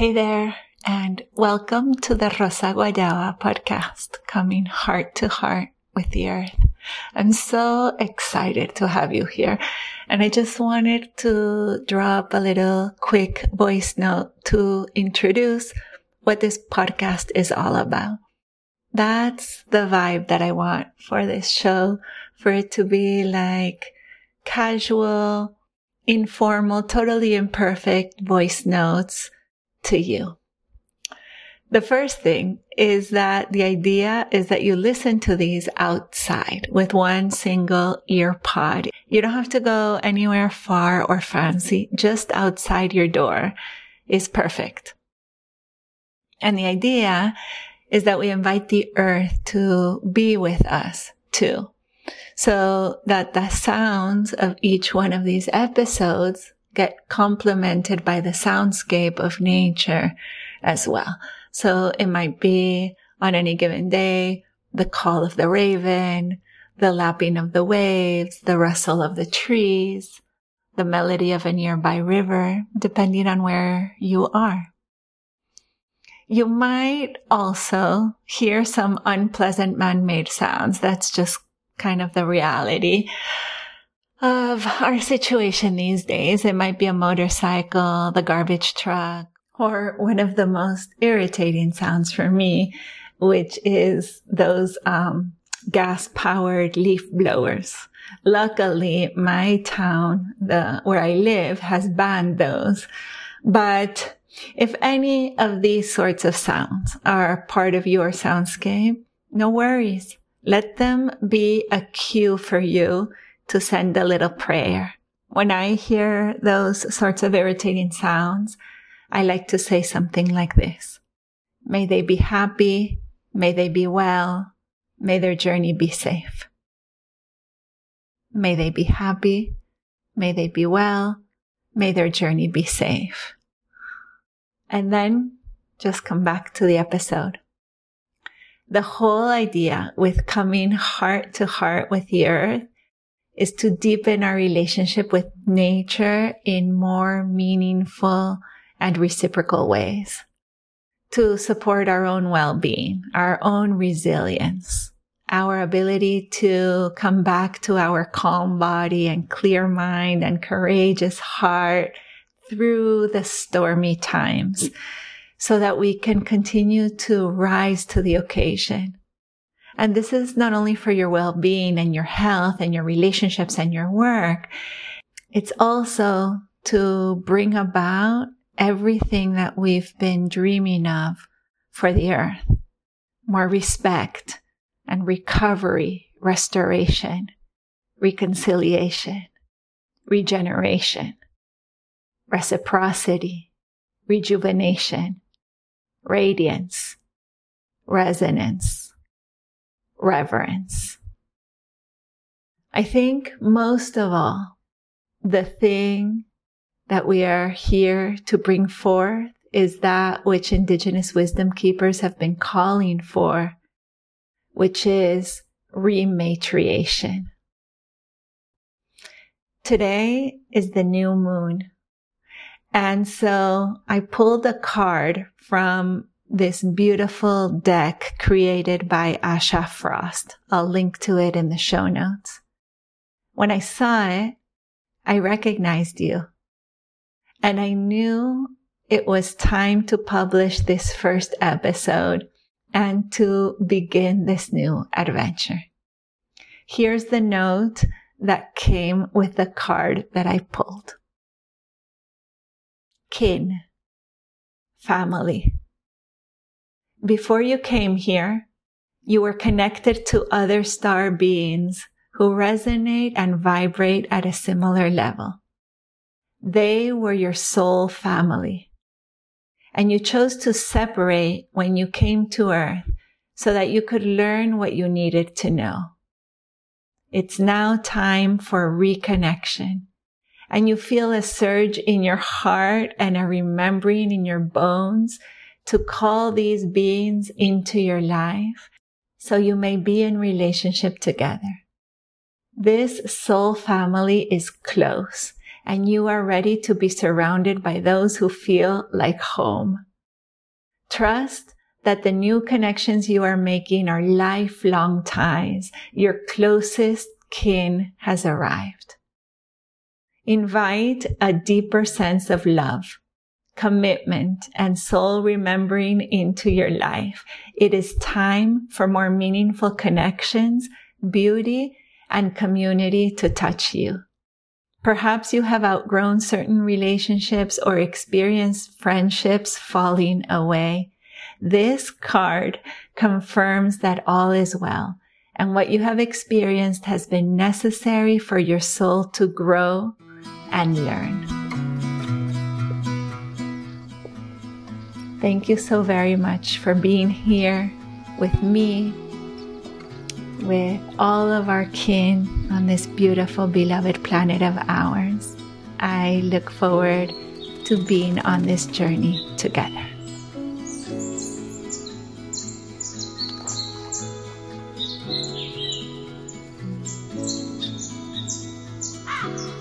Hey there, and welcome to the Rosa Guayaba podcast, coming heart to heart with the earth. I'm so excited to have you here. And I just wanted to drop a little quick voice note to introduce what this podcast is all about. That's the vibe that I want for this show, for it to be like casual, informal, totally imperfect voice notes to you. The first thing is that the idea is that you listen to these outside with one single ear pod. You don't have to go anywhere far or fancy. Just outside your door is perfect. And the idea is that we invite the earth to be with us too. So that the sounds of each one of these episodes get complemented by the soundscape of nature as well. So it might be on any given day, the call of the raven, the lapping of the waves, the rustle of the trees, the melody of a nearby river, depending on where you are. You might also hear some unpleasant man-made sounds. That's just kind of the reality of our situation these days. It might be a motorcycle, the garbage truck, or one of the most irritating sounds for me, which is those um, gas powered leaf blowers. Luckily, my town, the where I live, has banned those. But if any of these sorts of sounds are part of your soundscape, no worries. Let them be a cue for you to send a little prayer. When I hear those sorts of irritating sounds, I like to say something like this. May they be happy. May they be well. May their journey be safe. May they be happy. May they be well. May their journey be safe. And then just come back to the episode. The whole idea with coming heart to heart with the earth is to deepen our relationship with nature in more meaningful and reciprocal ways to support our own well-being, our own resilience, our ability to come back to our calm body and clear mind and courageous heart through the stormy times so that we can continue to rise to the occasion. And this is not only for your well-being and your health and your relationships and your work. It's also to bring about everything that we've been dreaming of for the earth. More respect and recovery, restoration, reconciliation, regeneration, reciprocity, rejuvenation, radiance, resonance, reverence. I think most of all, the thing that we are here to bring forth is that which indigenous wisdom keepers have been calling for, which is rematriation. Today is the new moon. And so I pulled a card from this beautiful deck created by Asha Frost. I'll link to it in the show notes. When I saw it, I recognized you. And I knew it was time to publish this first episode and to begin this new adventure. Here's the note that came with the card that I pulled. Kin. Family. Before you came here, you were connected to other star beings who resonate and vibrate at a similar level. They were your soul family. And you chose to separate when you came to earth so that you could learn what you needed to know. It's now time for reconnection. And you feel a surge in your heart and a remembering in your bones to call these beings into your life so you may be in relationship together. This soul family is close and you are ready to be surrounded by those who feel like home. Trust that the new connections you are making are lifelong ties. Your closest kin has arrived. Invite a deeper sense of love, commitment, and soul remembering into your life. It is time for more meaningful connections, beauty, and community to touch you. Perhaps you have outgrown certain relationships or experienced friendships falling away. This card confirms that all is well and what you have experienced has been necessary for your soul to grow and learn. Thank you so very much for being here with me, with all of our kin on this beautiful, beloved planet of ours. I look forward to being on this journey together. Ah!